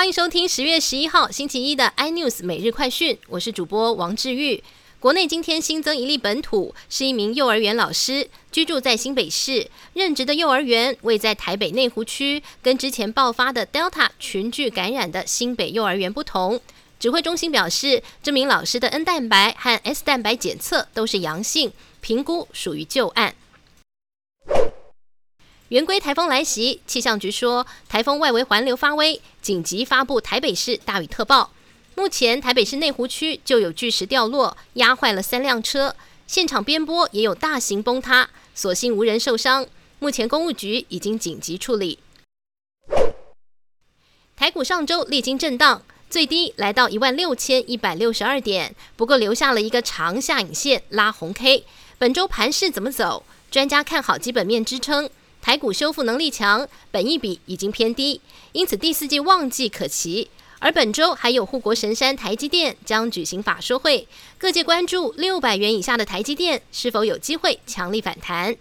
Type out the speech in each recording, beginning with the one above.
欢迎收听十月十一号星期一的 iNews 每日快讯，我是主播王志玉。国内今天新增一例本土，是一名幼儿园老师，居住在新北市，任职的幼儿园位在台北内湖区，跟之前爆发的 Delta 群聚感染的新北幼儿园不同。指挥中心表示，这名老师的 N 蛋白和 S 蛋白检测都是阳性，评估属于旧案。圆规台风来袭，气象局说台风外围环流发威，紧急发布台北市大雨特报。目前台北市内湖区就有巨石掉落，压坏了三辆车，现场边坡也有大型崩塌，所幸无人受伤。目前公务局已经紧急处理。台股上周历经震荡，最低来到一万六千一百六十二点，不过留下了一个长下影线拉红 K。本周盘势怎么走？专家看好基本面支撑。台股修复能力强，本益比已经偏低，因此第四季旺季可期。而本周还有护国神山台积电将举行法说会，各界关注六百元以下的台积电是否有机会强力反弹。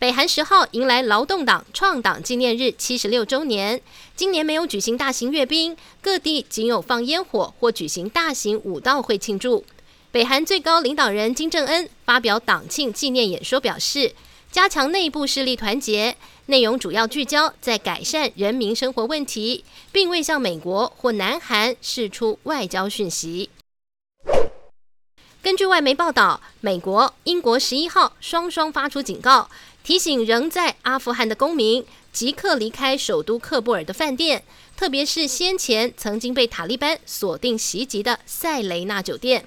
北韩十号迎来劳动党创党纪念日七十六周年，今年没有举行大型阅兵，各地仅有放烟火或举行大型舞道会庆祝。北韩最高领导人金正恩发表党庆纪念演说，表示。加强内部势力团结，内容主要聚焦在改善人民生活问题，并未向美国或南韩释出外交讯息。根据外媒报道，美国、英国十一号双双发出警告，提醒仍在阿富汗的公民即刻离开首都喀布尔的饭店，特别是先前曾经被塔利班锁定袭击的塞雷纳酒店。